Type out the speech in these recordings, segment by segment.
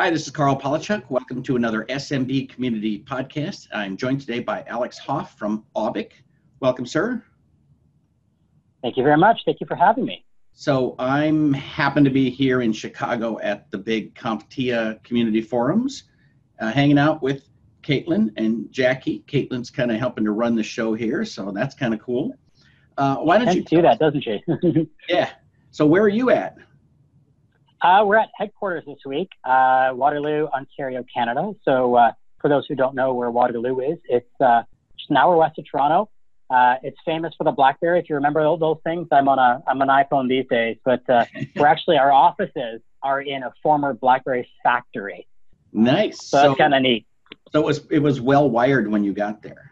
Hi, this is Karl Palachuk. Welcome to another SMB Community Podcast. I'm joined today by Alex Hoff from Auvik. Welcome, sir. Thank you very much. Thank you for having me. So I'm happen to be here in Chicago at the big CompTIA community forums, uh, hanging out with Caitlin and Jackie. Caitlin's kind of helping to run the show here, so that's kind of cool. Uh, why don't you do that, doesn't she? yeah. So where are you at? Uh, we're at headquarters this week, uh, Waterloo, Ontario, Canada. So uh, for those who don't know where Waterloo is, it's uh, just an hour west of Toronto. Uh, it's famous for the BlackBerry. If you remember all those things, I'm on a I'm an iPhone these days, but uh, we're actually our offices are in a former BlackBerry factory. Nice. So, so that's kind of neat. So it was it was well wired when you got there.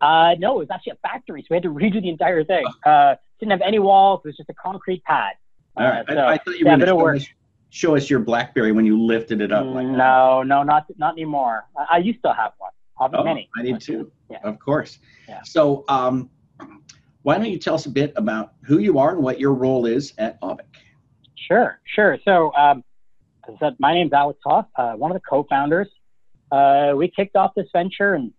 Uh, no, it was actually a factory, so we had to redo the entire thing. Didn't have any walls; it was just a concrete pad. All right. Uh, so, I, I, thought you were yeah, going to show us your BlackBerry when you lifted it up. Like no, no, not not anymore. I, I used to have one. I'll oh, many. I need too. Yeah. Of course. Yeah. So, um, why don't you tell us a bit about who you are and what your role is at Auvik? Sure, sure. So, um, as I said, my name's Alex Hoff, uh, one of the co-founders. Uh, we kicked off this venture in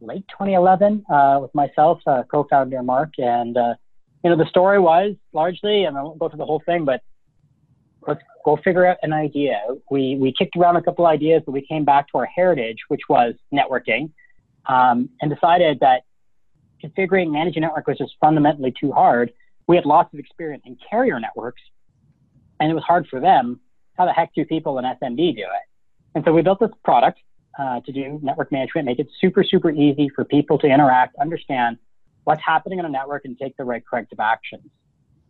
late 2011 uh, with myself, uh, co-founder Mark, and uh, you know the story was largely, and I won't go through the whole thing, but let's go figure out an idea. We we kicked around a couple ideas, but we came back to our heritage, which was networking, um, and decided that configuring managing network was just fundamentally too hard. We had lots of experience in carrier networks, and it was hard for them. How the heck do people in SMB do it? And so we built this product uh, to do network management, make it super super easy for people to interact, understand what's happening in a network, and take the right corrective actions.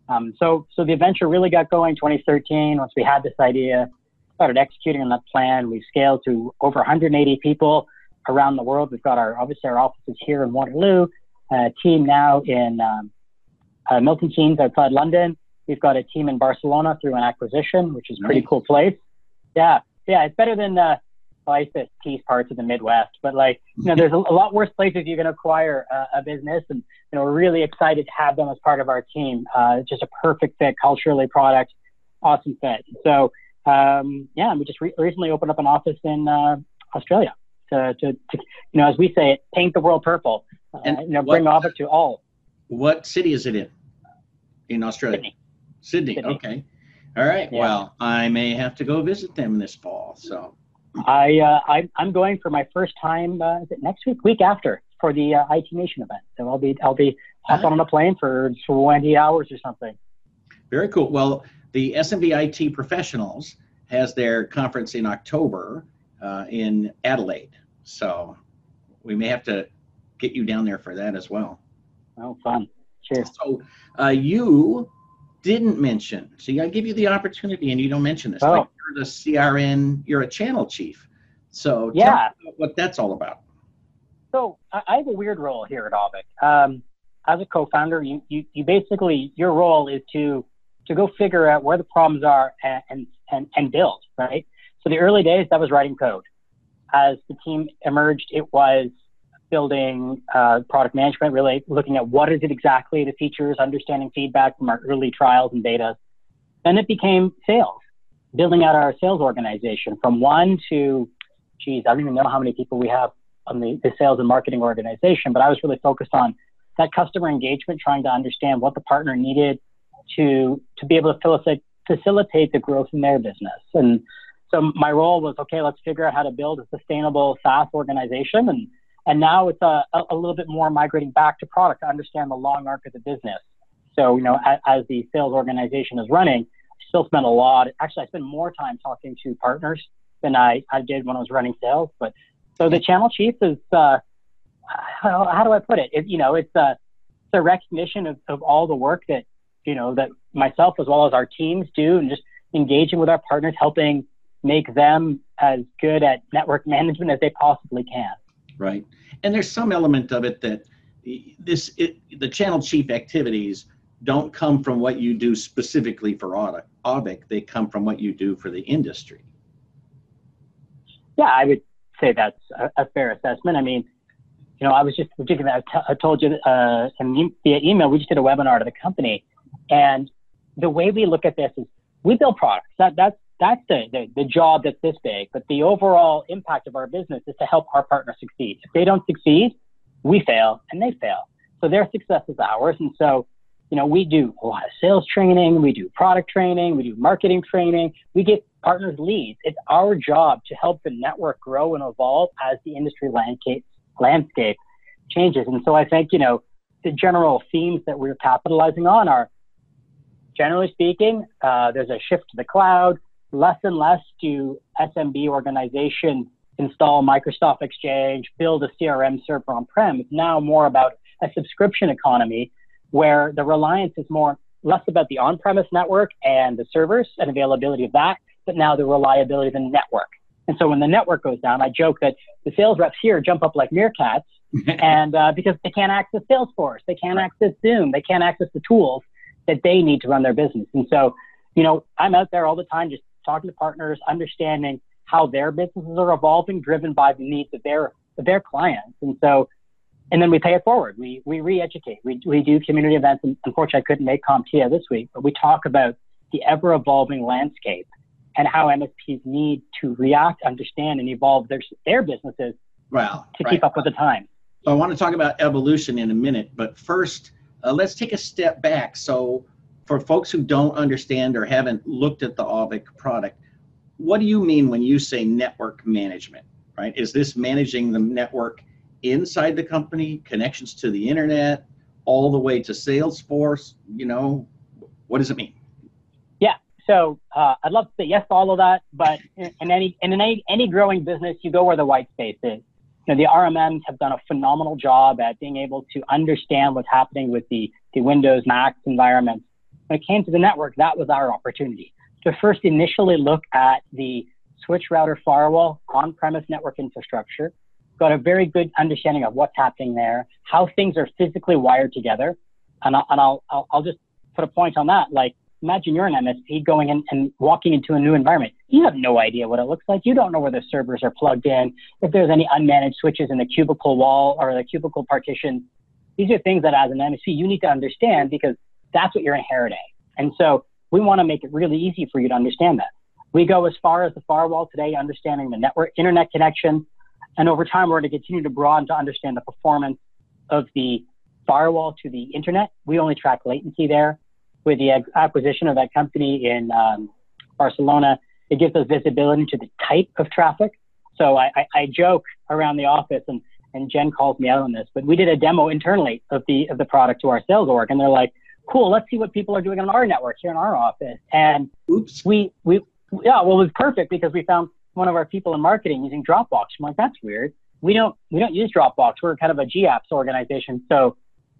Um, so, so the adventure really got going 2013. Once we had this idea, started executing on that plan. We've scaled to over 180 people around the world. We've got our obviously our offices here in Waterloo, a team now in um, uh, Milton Keynes outside London. We've got a team in Barcelona through an acquisition, which is a pretty nice. cool place. Yeah, yeah, it's better than uh, I used parts of the Midwest, but like, you know, there's a, a lot worse places you can acquire a, a, business, and you know, we're really excited to have them as part of our team. Uh, just a perfect fit culturally, product, awesome fit. So, um, yeah, we just re- recently opened up an office in uh, Australia to, to, to, you know, as we say it, paint the world purple. Uh, and you know, bring Auvik to all. What city is it in? In Australia. Sydney. Sydney. Sydney. Okay. All right. Yeah. Well, I may have to go visit them this fall. So. I, uh, I I'm going for my first time. Uh, is it next week? Week after for the uh, IT Nation event. So I'll be I'll be hop on a plane for 20 hours or something. Very cool. Well, the SMB IT professionals has their conference in October uh, in Adelaide. So we may have to get you down there for that as well. Oh, fun. Sure. So uh, you didn't mention. See, I give you the opportunity and you don't mention this. Oh. Like you're the CRN, you're a channel chief. So yeah, what that's all about. So I have a weird role here at Auvik. Um, as a co-founder, you, you, you basically your role is to to go figure out where the problems are and, and and build right. So the early days that was writing code. As the team emerged, it was building uh, product management, really looking at what is it exactly, the features, understanding feedback from our early trials and data. Then it became sales, building out our sales organization from one to, geez, I don't even know how many people we have on the, the sales and marketing organization, but I was really focused on that customer engagement, trying to understand what the partner needed to, to be able to facilitate, facilitate the growth in their business. And so my role was, okay, let's figure out how to build a sustainable SaaS organization and and now it's a, a little bit more migrating back to product to understand the long arc of the business. So, you know, as, as the sales organization is running, still spend a lot. Actually, I spend more time talking to partners than I, I did when I was running sales. But so the channel chief is, uh, how, how do I put it? it you know, it's a, it's a recognition of, of all the work that, you know, that myself as well as our teams do and just engaging with our partners, helping make them as good at network management as they possibly can right? And there's some element of it that this it, the channel chief activities don't come from what you do specifically for Auvik. They come from what you do for the industry. Yeah, I would say that's a, a fair assessment. I mean, you know, I was just particularly, I, t- I told you uh, via email, we just did a webinar to the company. And the way we look at this is we build products. That, that's, that's the, the, the job that's this big. But the overall impact of our business is to help our partners succeed. If they don't succeed, we fail and they fail. So their success is ours. And so, you know, we do a lot of sales training, we do product training, we do marketing training, we get partners leads. It's our job to help the network grow and evolve as the industry landscape landscape changes. And so I think, you know, the general themes that we're capitalizing on are generally speaking, uh, there's a shift to the cloud. Less and less do SMB organizations install Microsoft Exchange, build a CRM server on prem. It's now more about a subscription economy where the reliance is more less about the on premise network and the servers and availability of that, but now the reliability of the network. And so when the network goes down, I joke that the sales reps here jump up like meerkats and uh, because they can't access Salesforce, they can't access Zoom, they can't access the tools that they need to run their business. And so, you know, I'm out there all the time just talking to partners, understanding how their businesses are evolving, driven by the needs of their of their clients. And so, and then we pay it forward. We we re-educate. We we do community events. And unfortunately, I couldn't make CompTIA this week, but we talk about the ever evolving landscape and how MSPs need to react, understand, and evolve their their businesses well, to right. keep up with the time. So I want to talk about evolution in a minute, but first, uh, let's take a step back. So, for folks who don't understand or haven't looked at the Auvik product, what do you mean when you say network management? Right? Is this managing the network inside the company, connections to the internet, all the way to Salesforce? You know, what does it mean? Yeah. So uh, I'd love to say yes to all of that, but in, in any in any any growing business, you go where the white space is you know, the RMMs have done a phenomenal job at being able to understand what's happening with the, the Windows, Mac environments. When it came to the network, that was our opportunity to first initially look at the switch router firewall on-premise network infrastructure, got a very good understanding of what's happening there, how things are physically wired together. And, I'll, and I'll, I'll, I'll just put a point on that. Like imagine you're an MSP going in and walking into a new environment. You have no idea what it looks like. You don't know where the servers are plugged in, if there's any unmanaged switches in the cubicle wall or the cubicle partition. These are things that as an MSP you need to understand because that's what you're inheriting. And so we want to make it really easy for you to understand that. We go as far as the firewall today, understanding the network, internet connection, and over time we're going to continue to broaden to understand the performance of the firewall to the internet. We only track latency there with the acquisition of that company in um, Barcelona, it gives us visibility into the type of traffic. So I, I, I, joke around the office, and, and Jen calls me out on this, but we did a demo internally of the of the product to our sales org, and they're like, "Cool, let's see what people are doing on our network here in our office." And Oops. we we yeah, well, it was perfect because we found one of our people in marketing using Dropbox. I'm like, that's weird. We don't we don't use Dropbox. We're kind of a GApps organization, so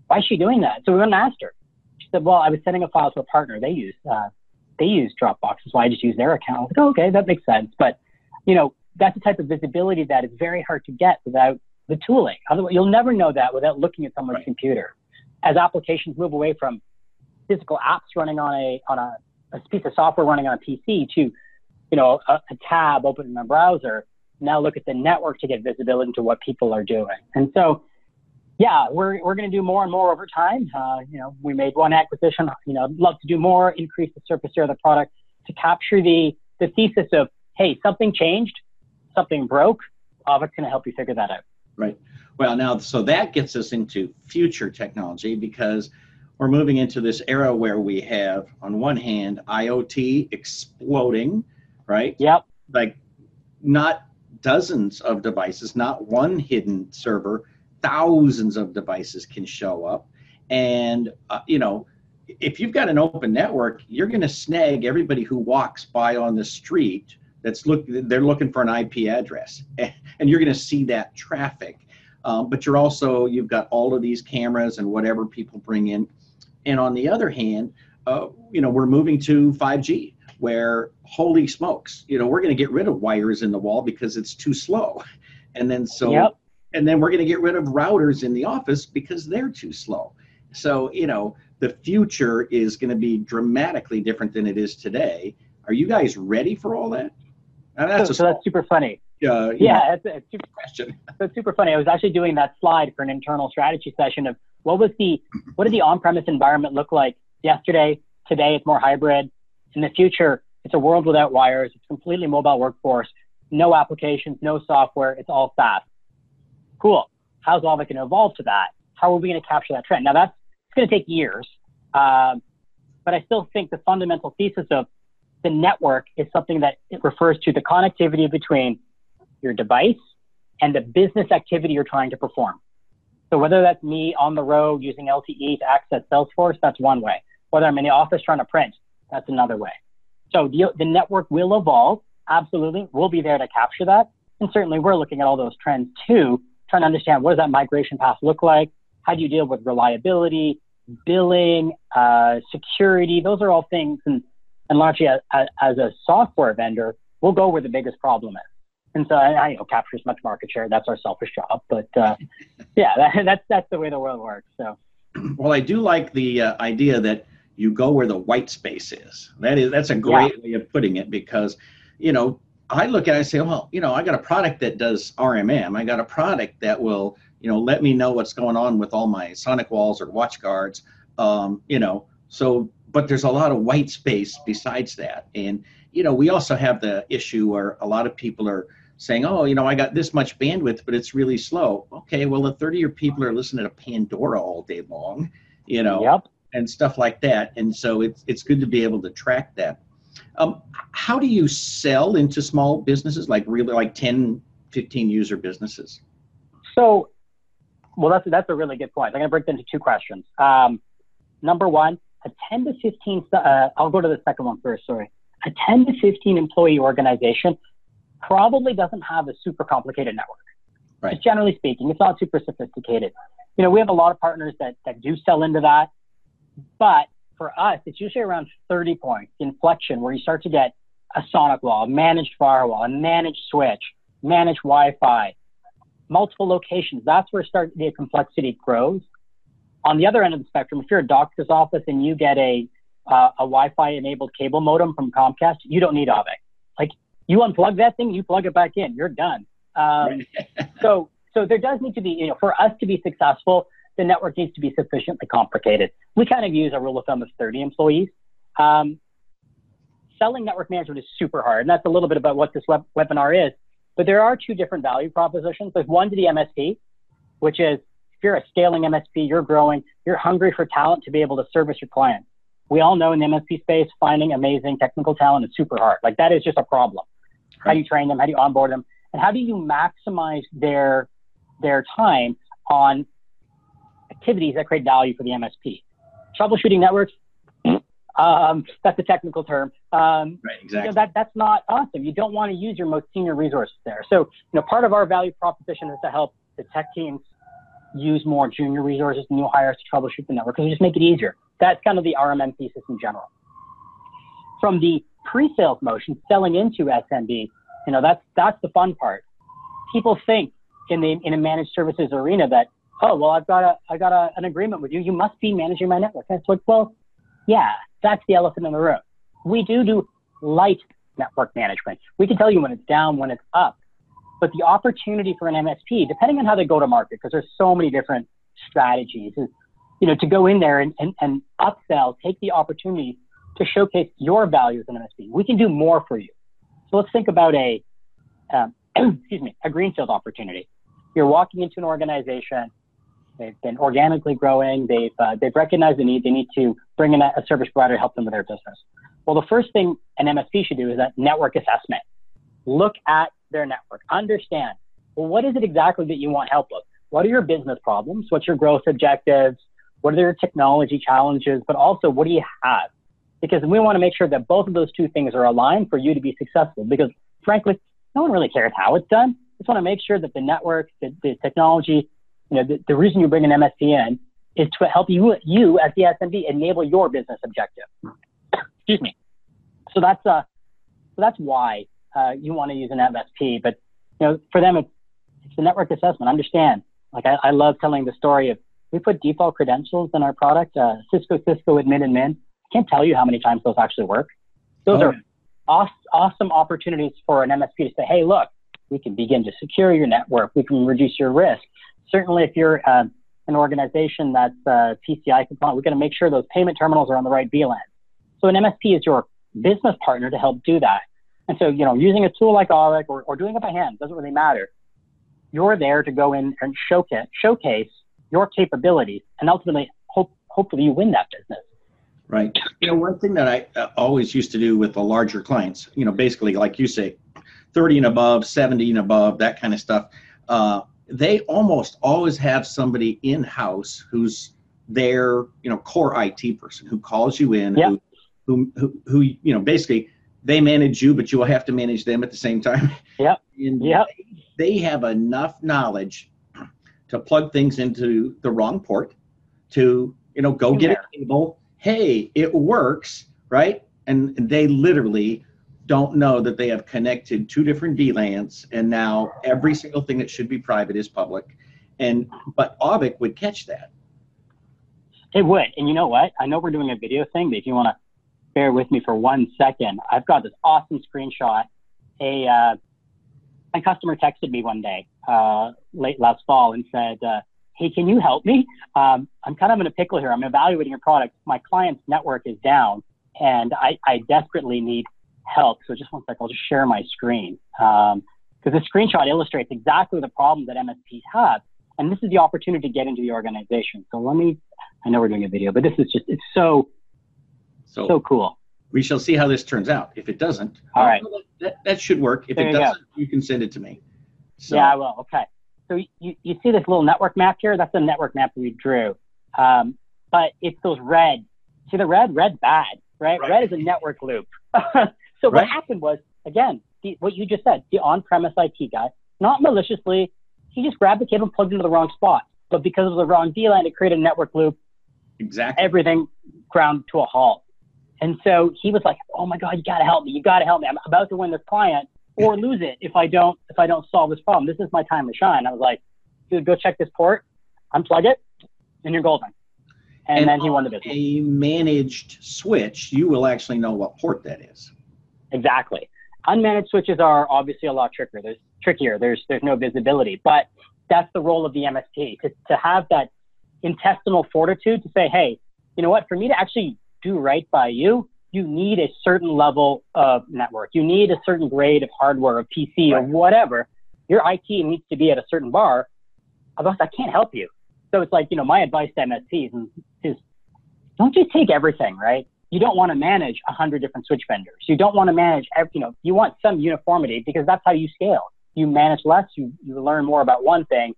why is she doing that? So we went and asked her She said, well, I was sending a file to a partner. They use uh, they use Dropbox, so I just use their account. I was like, oh, okay, that makes sense. But you know, that's the type of visibility that is very hard to get without the tooling. Otherwise, you'll never know that without looking at someone's right. computer. As applications move away from physical apps running on a on a, a piece of software running on a PC to, you know, a, a tab open in a browser. Now look at the network to get visibility into what people are doing. And so yeah, we're, we're going to do more and more over time. Uh, you know, we made one acquisition. You know, love to do more, increase the surface area of the product to capture the the thesis of hey, something changed, something broke. Auvik's going to help you figure that out. Right. Well, now so that gets us into future technology because we're moving into this era where we have on one hand IoT exploding, right? Yep. Like not dozens of devices, not one hidden server thousands of devices can show up. And, uh, you know, if you've got an open network, you're going to snag everybody who walks by on the street that's look they're looking for an IP address, and you're going to see that traffic. Um, but you're also you've got all of these cameras and whatever people bring in, and on the other hand, uh, you know we're moving to 5G, where holy smokes, you know we're going to get rid of wires in the wall because it's too slow, and then so yep and then we're going to get rid of routers in the office because they're too slow. So, you know, the future is going to be dramatically different than it is today. Are you guys ready for all that? that's so, so that's super funny. Uh, yeah, it's a super question. That's super funny. I was actually doing that slide for an internal strategy session of what was the what did the on-premise environment look like yesterday? Today it's more hybrid. In the future, It's a world without wires. It's completely mobile workforce, no applications, no software. It's all SaaS. Cool. How's Auvik going to evolve to that? How are we going to capture that trend? Now that's it's going to take years, um, but I still think the fundamental thesis of the network is something that it refers to the connectivity between your device and the business activity you're trying to perform. So whether that's me on the road using LTE to access Salesforce, that's one way. Whether I'm in the office trying to print, that's another way. So the, the network will evolve. Absolutely. We'll be there to capture that. And certainly we're looking at all those trends too, trying to understand what does that migration path look like? How do you deal with reliability, billing, uh, security? Those are all things. And, and largely as, as a software vendor, we'll go where the biggest problem is. And so I, I know, capture as much market share. That's our selfish job. But uh, yeah, that, that's, that's the way the world works. So. Well, I do like the uh, idea that you go where the white space is. That is that's a great yeah. way of putting it because, you know, I look at it and say, well, you know, I got a product that does RMM. I got a product that will, you know, let me know what's going on with all my SonicWalls or WatchGuards. Um, you know, so but there's a lot of white space besides that. And, you know, we also have the issue where a lot of people are saying, oh, you know, I got this much bandwidth, but it's really slow. Okay, well, the 30 year people are listening to Pandora all day long, you know. Yep and stuff like that. And so it's it's good to be able to track that. Um, how do you sell into small businesses, like really like 10, 15 user businesses? So, well, that's that's a really good point. I'm going to break that into two questions. Um, number one, a 10 to 15. Uh, I'll go to the second one first. Sorry, a 10 to 15 employee organization probably doesn't have a super complicated network. Right. Just generally speaking, it's not super sophisticated. You know, we have a lot of partners that that do sell into that. But for us, it's usually around 30 points inflection where you start to get a SonicWall, a managed firewall, a managed switch, managed Wi-Fi, multiple locations. That's where start the complexity grows. On the other end of the spectrum, if you're a doctor's office and you get a uh, a Wi-Fi enabled cable modem from Comcast, you don't need Auvik. Like you unplug that thing, you plug it back in, you're done. Um, so so there does need to be, you know, for us to be successful, the network needs to be sufficiently complicated. We kind of use a rule of thumb of 30 employees. Um, selling network management is super hard, and that's a little bit about what this web- webinar is. But there are two different value propositions. There's one to the MSP, which is if you're a scaling MSP, you're growing, you're hungry for talent to be able to service your clients. We all know in the MSP space, finding amazing technical talent is super hard. Like that is just a problem. Right. How do you train them? How do you onboard them? And how do you maximize their their time on activities that create value for the MSP. Troubleshooting networks, um, that's a technical term. Um, right, exactly. You know, that, that's not awesome. You don't want to use your most senior resources there. So, you know, part of our value proposition is to help the tech teams use more junior resources, new hires to troubleshoot the network because we just make it easier. That's kind of the RMM thesis in general. From the pre-sales motion, selling into SMB, you know, that's that's the fun part. People think in the in a managed services arena that oh well i've got a i got a, an agreement with you. You must be managing my network. And it's like well yeah that's the elephant in the room. We do do light network management. We can tell you when it's down when it's up. But the opportunity for an msp depending on how they go to market because there's so many different strategies is you know to go in there and, and, and upsell take the opportunity to showcase your value as an msp we can do more for you. So let's think about a um, excuse me a greenfield opportunity. You're walking into an organization They've been organically growing. They've uh, they've recognized the need. They need to bring in a, a service provider to help them with their business. Well, the first thing an MSP should do is that network assessment. Look at their network. Understand. Well, what is it exactly that you want help with? What are your business problems? What's your growth objectives? What are your technology challenges? But also, what do you have? Because we want to make sure that both of those two things are aligned for you to be successful. Because frankly, no one really cares how it's done. Just want to make sure that the network, the, the technology you know, the, the reason you bring an MSP in is to help you, you as the SMB enable your business objective. Excuse me. So that's, uh, so that's why, uh, you want to use an MSP. But, you know, for them, it's, it's the network assessment. Understand. Like, I, I love telling the story of we put default credentials in our product, uh, Cisco, Cisco, admin, and min. I can't tell you how many times those actually work. Those oh. are awesome opportunities for an MSP to say, hey, look, we can begin to secure your network. We can reduce your risk certainly if you're uh, an organization that's uh, PCI compliant, we're going to make sure those payment terminals are on the right VLAN. So an MSP is your business partner to help do that. And so, you know, using a tool like Auvik or, or doing it by hand doesn't really matter. You're there to go in and showcase, showcase your capabilities and ultimately hope, hopefully you win that business. Right. You know, one thing that I uh, always used to do with the larger clients, you know, basically, like you say, 30 and above, 70 and above, that kind of stuff. Uh, they almost always have somebody in house who's their, you know, core IT person who calls you in, who, who, who, you know, basically they manage you, but you will have to manage them at the same time. Yep. and yep. They, they have enough knowledge to plug things into the wrong port, to, you know, go In get there. a cable, hey, it works, right? And they literally don't know that they have connected two different VLANs, and now every single thing that should be private is public. And but Auvik would catch that. It would. And you know what? I know we're doing a video thing, but if you want to bear with me for one second, I've got this awesome screenshot. A uh, a customer texted me one day uh, late last fall and said, uh, hey, can you help me? Um, I'm kind of in a pickle here. I'm evaluating your product. My client's network is down and I, I desperately need help. So just one sec, I'll just share my screen. Um, because the screenshot illustrates exactly the problem that MSPs have. And this is the opportunity to get into the organization. So let me, I know we're doing a video, but this is just, it's so, So, so cool. we shall see how this turns out. If it doesn't, All right. well, that, that should work. If There it you doesn't, you can send it to me. So, Yeah, I will. Okay. So you, you see this little network map here? That's the network map we drew. Um, but it's those red. See the red? Red's bad, right? Right. Red is a network loop. so what happened was, again, the, what you just said, the on-premise IT guy, not maliciously, he just grabbed the cable and plugged into the wrong spot. But because of the wrong VLAN, it created a network loop. exactly. Everything ground to a halt. And so he was like, "Oh my God, you gotta help me! You gotta help me! I'm about to win this client or lose it if I don't if I don't solve this problem. This is my time to shine." I was like, "Dude, go check this port, unplug it, and you're golden." And, then he won the business. A managed switch, you will actually know what port that is. Exactly. Unmanaged switches are obviously a lot trickier. There's trickier. There's there's no visibility, but that's the role of the MSP to to have that intestinal fortitude to say, hey, you know what? For me to actually do right by you, you need a certain level of network. You need a certain grade of hardware, or PC, or whatever. Your IT needs to be at a certain bar. Otherwise, I can't help you. So it's like, you know, my advice to MSPs is, is don't just take everything, right? You don't want to manage a hundred different switch vendors. You don't want to manage, every, you know, you want some uniformity because that's how you scale. You manage less, you, you learn more about one thing,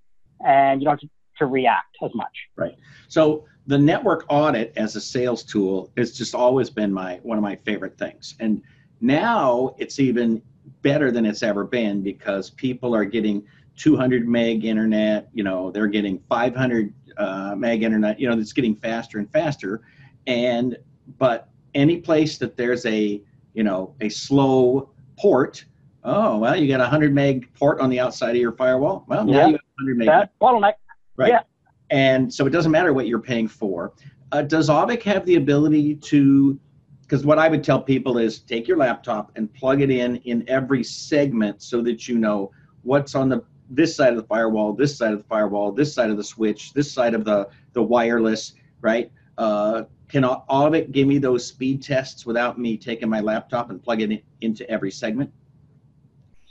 and you don't have to, to react as much. Right. So the network audit as a sales tool has just always been my one of my favorite things. And now it's even better than it's ever been because people are getting 200 meg internet, you know, they're getting 500 uh, meg internet, you know, it's getting faster and faster. And but any place that there's a, you know, a slow port, oh, well, you got a 100 meg port on the outside of your firewall. Well, now Yeah. you have 100 meg That bottleneck. Right. Yeah. And so it doesn't matter what you're paying for. Uh, does Auvik have the ability to? Because what I would tell people is take your laptop and plug it in in every segment so that you know what's on the this side of the firewall, this side of the firewall, this side of the switch, this side of the the wireless, right? Uh, can Au- Auvik give me those speed tests without me taking my laptop and plugging it into every segment?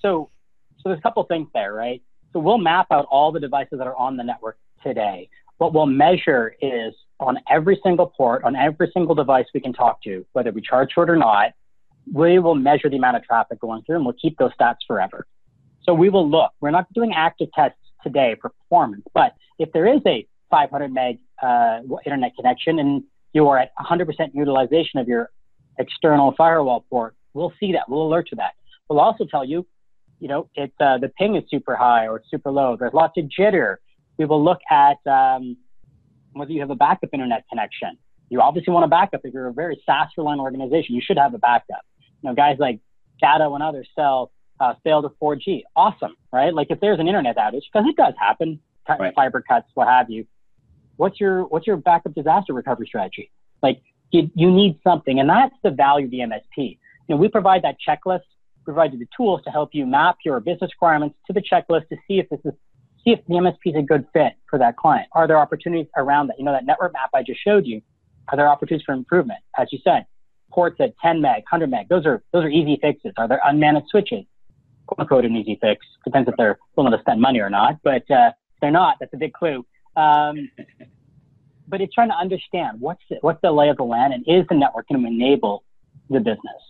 So, so there's a couple things there, right? So we'll map out all the devices that are on the network today. What we'll measure is on every single port, on every single device we can talk to, whether we charge for it or not, we will measure the amount of traffic going through and we'll keep those stats forever. So we will look. We're not doing active tests today for performance, but if there is a 500 meg uh, internet connection and you are at 100% utilization of your external firewall port, we'll see that. We'll alert to that. We'll also tell you, you know, it's uh, the ping is super high or it's super low. There's lots of jitter. We will look at um, whether you have a backup internet connection. You obviously want a backup. If you're a very SaaS reliant organization, you should have a backup. You know, guys like Datto and others sell uh, failed to 4G. Awesome, right? Like if there's an internet outage, because it does happen, Right. fiber cuts, what have you. What's your what's your backup disaster recovery strategy? Like you, you need something, and that's the value of the MSP. You know, we provide that checklist, provide you the tools to help you map your business requirements to the checklist to see if this is see if the MSP is a good fit for that client. Are there opportunities around that? You know, that network map I just showed you. Are there opportunities for improvement? As you said, ports at 10 meg, 100 meg. Those are those are easy fixes. Are there unmanaged switches? Quote unquote an easy fix. Depends if they're willing to spend money or not. But uh, if they're not, that's a big clue. Um, but it's trying to understand what's the, what's the lay of the land and is the network going to enable the business.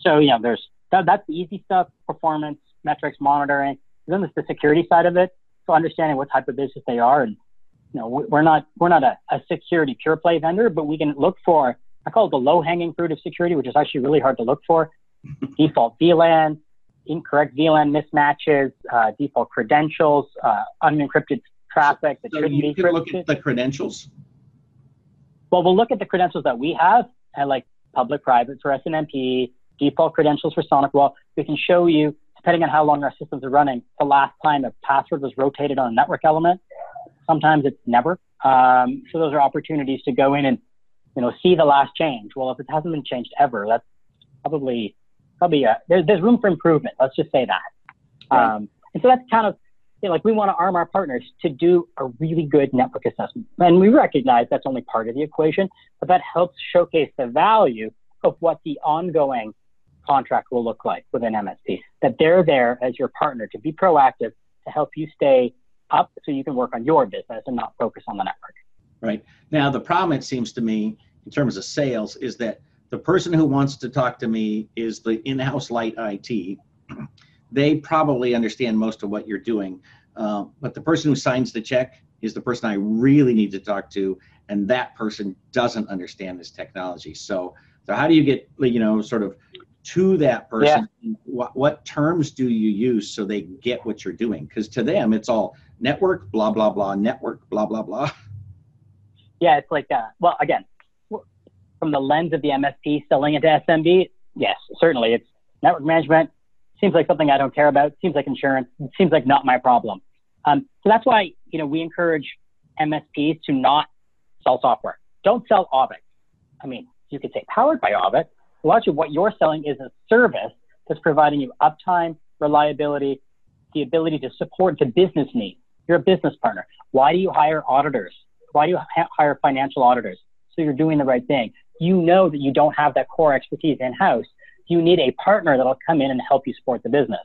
So you know, there's that, that's the easy stuff: performance, metrics, monitoring. Then there's the security side of it. So understanding what type of business they are and you know, we're not we're not a, a security pure play vendor, but we can look for I call it the low hanging fruit of security, which is actually really hard to look for. default VLAN, incorrect VLAN mismatches, uh, default credentials, uh, unencrypted traffic that so shouldn't you be can look at the credentials. Well, we'll look at the credentials that we have, and like public, private for SNMP, default credentials for SonicWall. We can show you, depending on how long our systems are running, the last time a password was rotated on a network element. Sometimes it's never. Um, so those are opportunities to go in and you know see the last change. Well, if it hasn't been changed ever, that's probably probably a, there's there's room for improvement. Let's just say that. Right. Um, and so that's kind of you know, like we want to arm our partners to do a really good network assessment, and we recognize that's only part of the equation, but that helps showcase the value of what the ongoing contract will look like with an MSP. That they're there as your partner to be proactive to help you stay up so you can work on your business and not focus on the network. Right. Now, the problem, it seems to me, in terms of sales, is that the person who wants to talk to me is the in house light IT. They probably understand most of what you're doing. Uh, but the person who signs the check is the person I really need to talk to. And that person doesn't understand this technology. So, so how do you get, you know, sort of to that person? What, what terms do you use so they get what you're doing? Because to them, it's all network, blah, blah, blah, network, blah, blah, blah. Yeah, it's like, uh, well, again, from the lens of the MSP selling into SMB, yes, certainly it's network management. Seems like something I don't care about. Seems like insurance. Seems like not my problem. Um, so that's why you know we encourage MSPs to not sell software. Don't sell Auvik. I mean, you could say powered by Auvik. Well, actually, what you're selling is a service that's providing you uptime, reliability, the ability to support the business needs. You're a business partner. Why do you hire auditors? Why do you ha- hire financial auditors? So you're doing the right thing. You know that you don't have that core expertise in house. You need a partner that'll come in and help you support the business.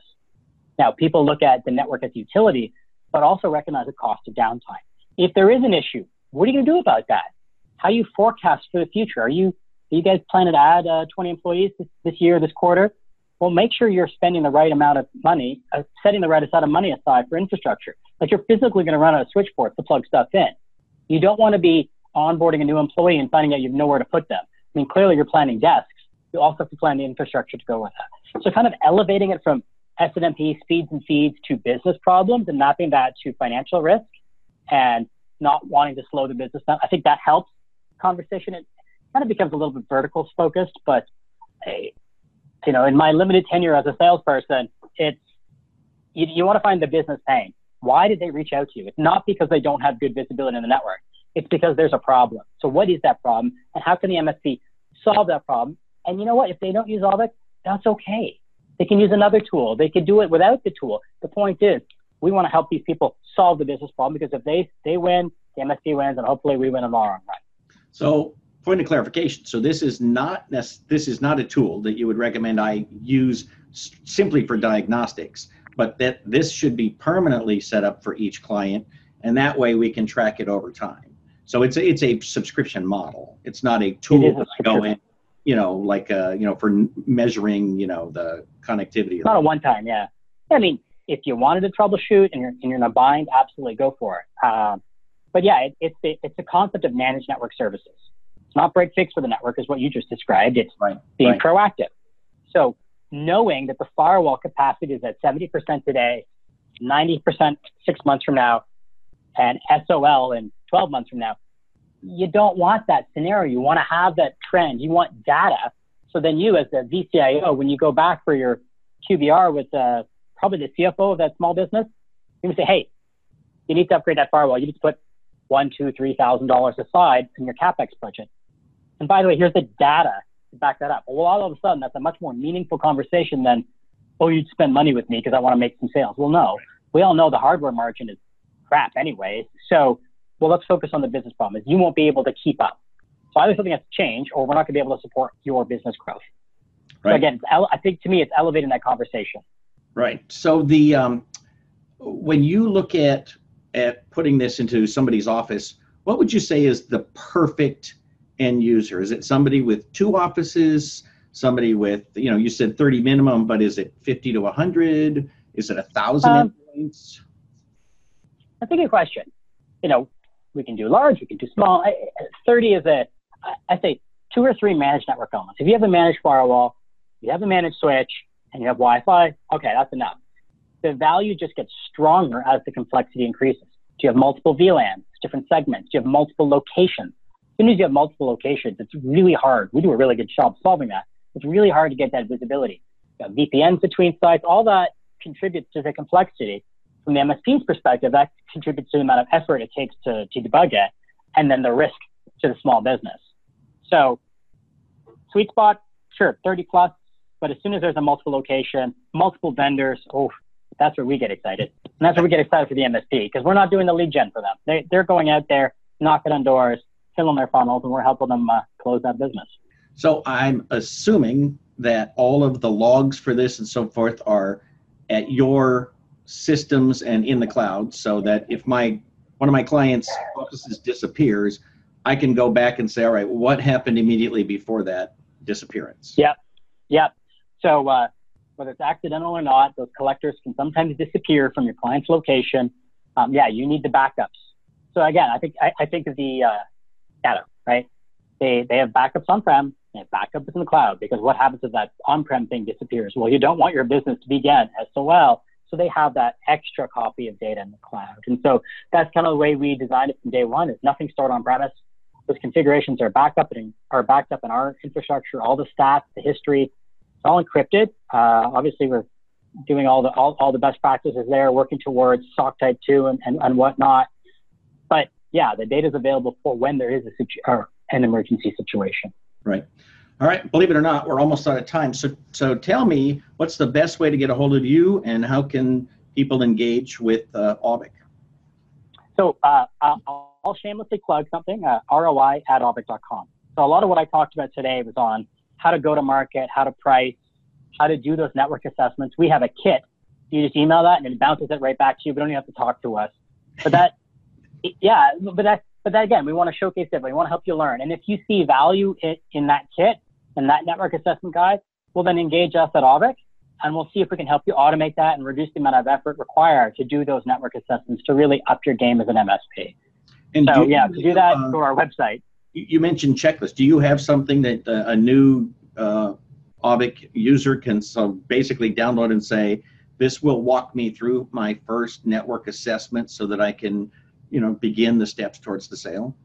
Now, people look at the network as utility, but also recognize the cost of downtime. If there is an issue, what are you going to do about that? How do you forecast for the future? Are you, you guys planning to add uh, 20 employees this, this year, this quarter? Well, make sure you're spending the right amount of money, uh, setting the right amount of money aside for infrastructure. Like you're physically going to run out of switchboards to plug stuff in. You don't want to be onboarding a new employee and finding out you have nowhere to put them. I mean, clearly you're planning desks. You also have to plan the infrastructure to go with that. So kind of elevating it from SNMP speeds and feeds to business problems and mapping that to financial risk and not wanting to slow the business down. I think that helps conversation. It kind of becomes a little bit vertical focused, but eh, you know, in my limited tenure as a salesperson, it's you, you want to find the business pain. Why did they reach out to you? It's not because they don't have good visibility in the network. It's because there's a problem. So what is that problem? And how can the MSP solve that problem? And you know what? If they don't use Auvik, that's okay. They can use another tool. They could do it without the tool. The point is, we want to help these people solve the business problem because if they they win, the MSP wins, and hopefully we win in the long run. So, point of clarification. So this is not this is not a tool that you would recommend I use simply for diagnostics, but that this should be permanently set up for each client, and that way we can track it over time. So it's a, it's a subscription model. It's not a tool that I go in, you know, like uh, you know, for measuring, you know, the connectivity. It's not a one time, yeah. I mean, if you wanted to troubleshoot and you're, and you're in a bind, absolutely go for it. Um, but yeah, it, it's the it's the concept of managed network services. It's not break fix for the network, is what you just described. It's right, being right. proactive. So knowing that the firewall capacity is at 70% today, 90% six months from now, and SOL in 12 months from now, you don't want that scenario. You want to have that trend. You want data. So then you, as the VCIO, when you go back for your QBR with uh, probably the CFO of that small business, you can say, hey, you need to upgrade that firewall. You need to put one, two, three thousand dollars aside in your capex budget. And by the way, here's the data to back that up. Well, all of a sudden, that's a much more meaningful conversation than, oh, you'd spend money with me because I want to make some sales. Well, no, we all know the hardware margin is crap anyway. So, well, let's focus on the business problem. Is you won't be able to keep up. So either something has to change, or we're not going to be able to support your business growth. Right. So again, ele- I think to me, it's elevating that conversation. Right. So the um, when you look at at putting this into somebody's office, what would you say is the perfect end user? Is it somebody with two offices? Somebody with you know you said 30 minimum, but is it 50 to 100? Is it a thousand Um, endpoints? That's a good question. You know, we can do large, we can do small. I- 30 is a, I- say two or three managed network elements. If you have a managed firewall, you have a managed switch, and you have Wi-Fi, okay, that's enough. The value just gets stronger as the complexity increases. Do you have multiple VLANs, different segments? Do you have multiple locations? As soon as you have multiple locations, it's really hard. We do a really good job solving that. It's really hard to get that visibility. VPNs between sites, all that contributes to the complexity from the MSP's perspective, that contributes to the amount of effort it takes to, to debug it, and then the risk to the small business. So, sweet spot, sure, 30 plus, but as soon as there's a multiple location, multiple vendors, oh, that's where we get excited. And that's where we get excited for the MSP because we're not doing the lead gen for them. They, they're going out there, knocking on doors, filling their funnels, and we're helping them uh, close that business. So I'm assuming that all of the logs for this and so forth are at your systems and in the cloud, so that if my one of my clients' offices disappears, I can go back and say, all right, what happened immediately before that disappearance? yep Yep. So uh, whether it's accidental or not, those collectors can sometimes disappear from your client's location. Um, yeah, you need the backups. So again, I think I, I think of the uh, data, right? They they have backups on-prem, and backups in the cloud because what happens if that on-prem thing disappears? Well, you don't want your business to be begin SOL, so they have that extra copy of data in the cloud. And so that's kind of the way we designed it from day one: is nothing stored on premise. Those configurations are backed up in are backed up in our infrastructure, all the stats, the history, it's all encrypted. Uh, obviously, we're doing all the all, all the best practices there, working towards SOC Type 2 and, and, and whatnot. But yeah, the data is available for when there is a situ- or an emergency situation. Right. All right. Believe it or not, we're almost out of time. So, so tell me, what's the best way to get a hold of you, and how can people engage with uh, Auvik? So uh, I'll, shamelessly plug something, uh, ROI at auvik.com. So a lot of what I talked about today was on how to go to market, how to price, how to do those network assessments. We have a kit. You just email that and it bounces it right back to you. We don't even have to talk to us. But that, yeah, but that, but that again, we want to showcase it. We want to help you learn. And if you see value in, in that kit and that network assessment guide, will then engage us at Auvik and we'll see if we can help you automate that and reduce the amount of effort required to do those network assessments to really up your game as an MSP. And So do yeah, to do that, uh, go to our website. you you mentioned checklist. Do you have something that uh, a new uh, Auvik user can so basically download and say, this will walk me through my first network assessment so that I can, you know, begin the steps towards the sale?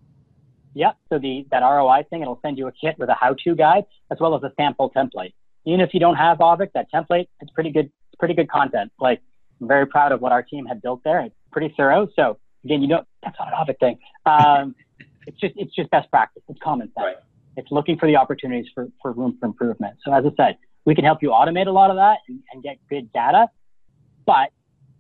Yep. So the that ROI thing, it'll send you a kit with a how-to guide as well as a sample template. Even if you don't have Auvik, that template, it's pretty good. It's pretty good content. Like I'm very proud of what our team had built there. It's pretty thorough. So again, you know, that's not an Auvik thing. Um, it's just it's just best practice. It's common sense. Right. It's looking for the opportunities for, for room for improvement. So as I said, we can help you automate a lot of that and, and get good data, but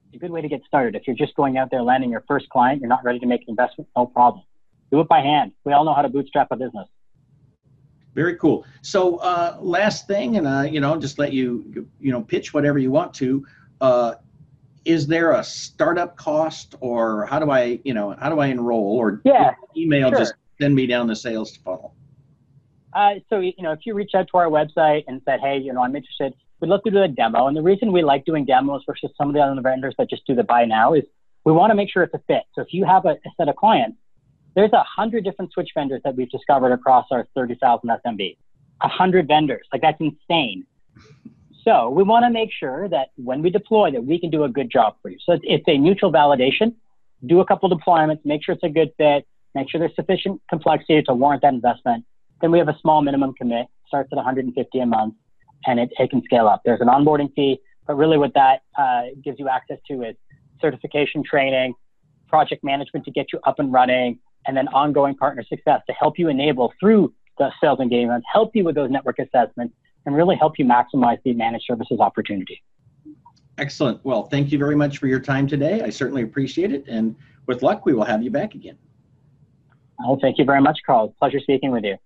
it's a good way to get started. If you're just going out there landing your first client, you're not ready to make an investment, no problem. Do it by hand. We all know how to bootstrap a business. Very cool. So, uh, last thing, and uh, you know, just let you, you know, pitch whatever you want to. Uh, is there a startup cost, or how do I, you know, how do I enroll, or Yeah, email sure. just send me down the sales funnel? Uh, so, you know, if you reach out to our website and said, hey, you know, I'm interested, we'd love to do a demo. And the reason we like doing demos versus some of the other vendors that just do the buy now is we want to make sure it's a fit. So if you have a, a set of clients, there's a hundred different switch vendors that we've discovered across our 30,000 SMB. A hundred vendors, like that's insane. So we want to make sure that when we deploy that we can do a good job for you. So it's, it's a mutual validation. Do a couple deployments, make sure it's a good fit, make sure there's sufficient complexity to warrant that investment. Then we have a small minimum commit, starts at 150 a month, and it, it can scale up. There's an onboarding fee, but really what that uh, gives you access to is certification training, project management to get you up and running, and then ongoing partner success to help you enable through the sales engagement, help you with those network assessments, and really help you maximize the managed services opportunity. Excellent. Well, thank you very much for your time today. I certainly appreciate it, and with luck, we will have you back again. Oh, thank you very much, Karl. Pleasure speaking with you.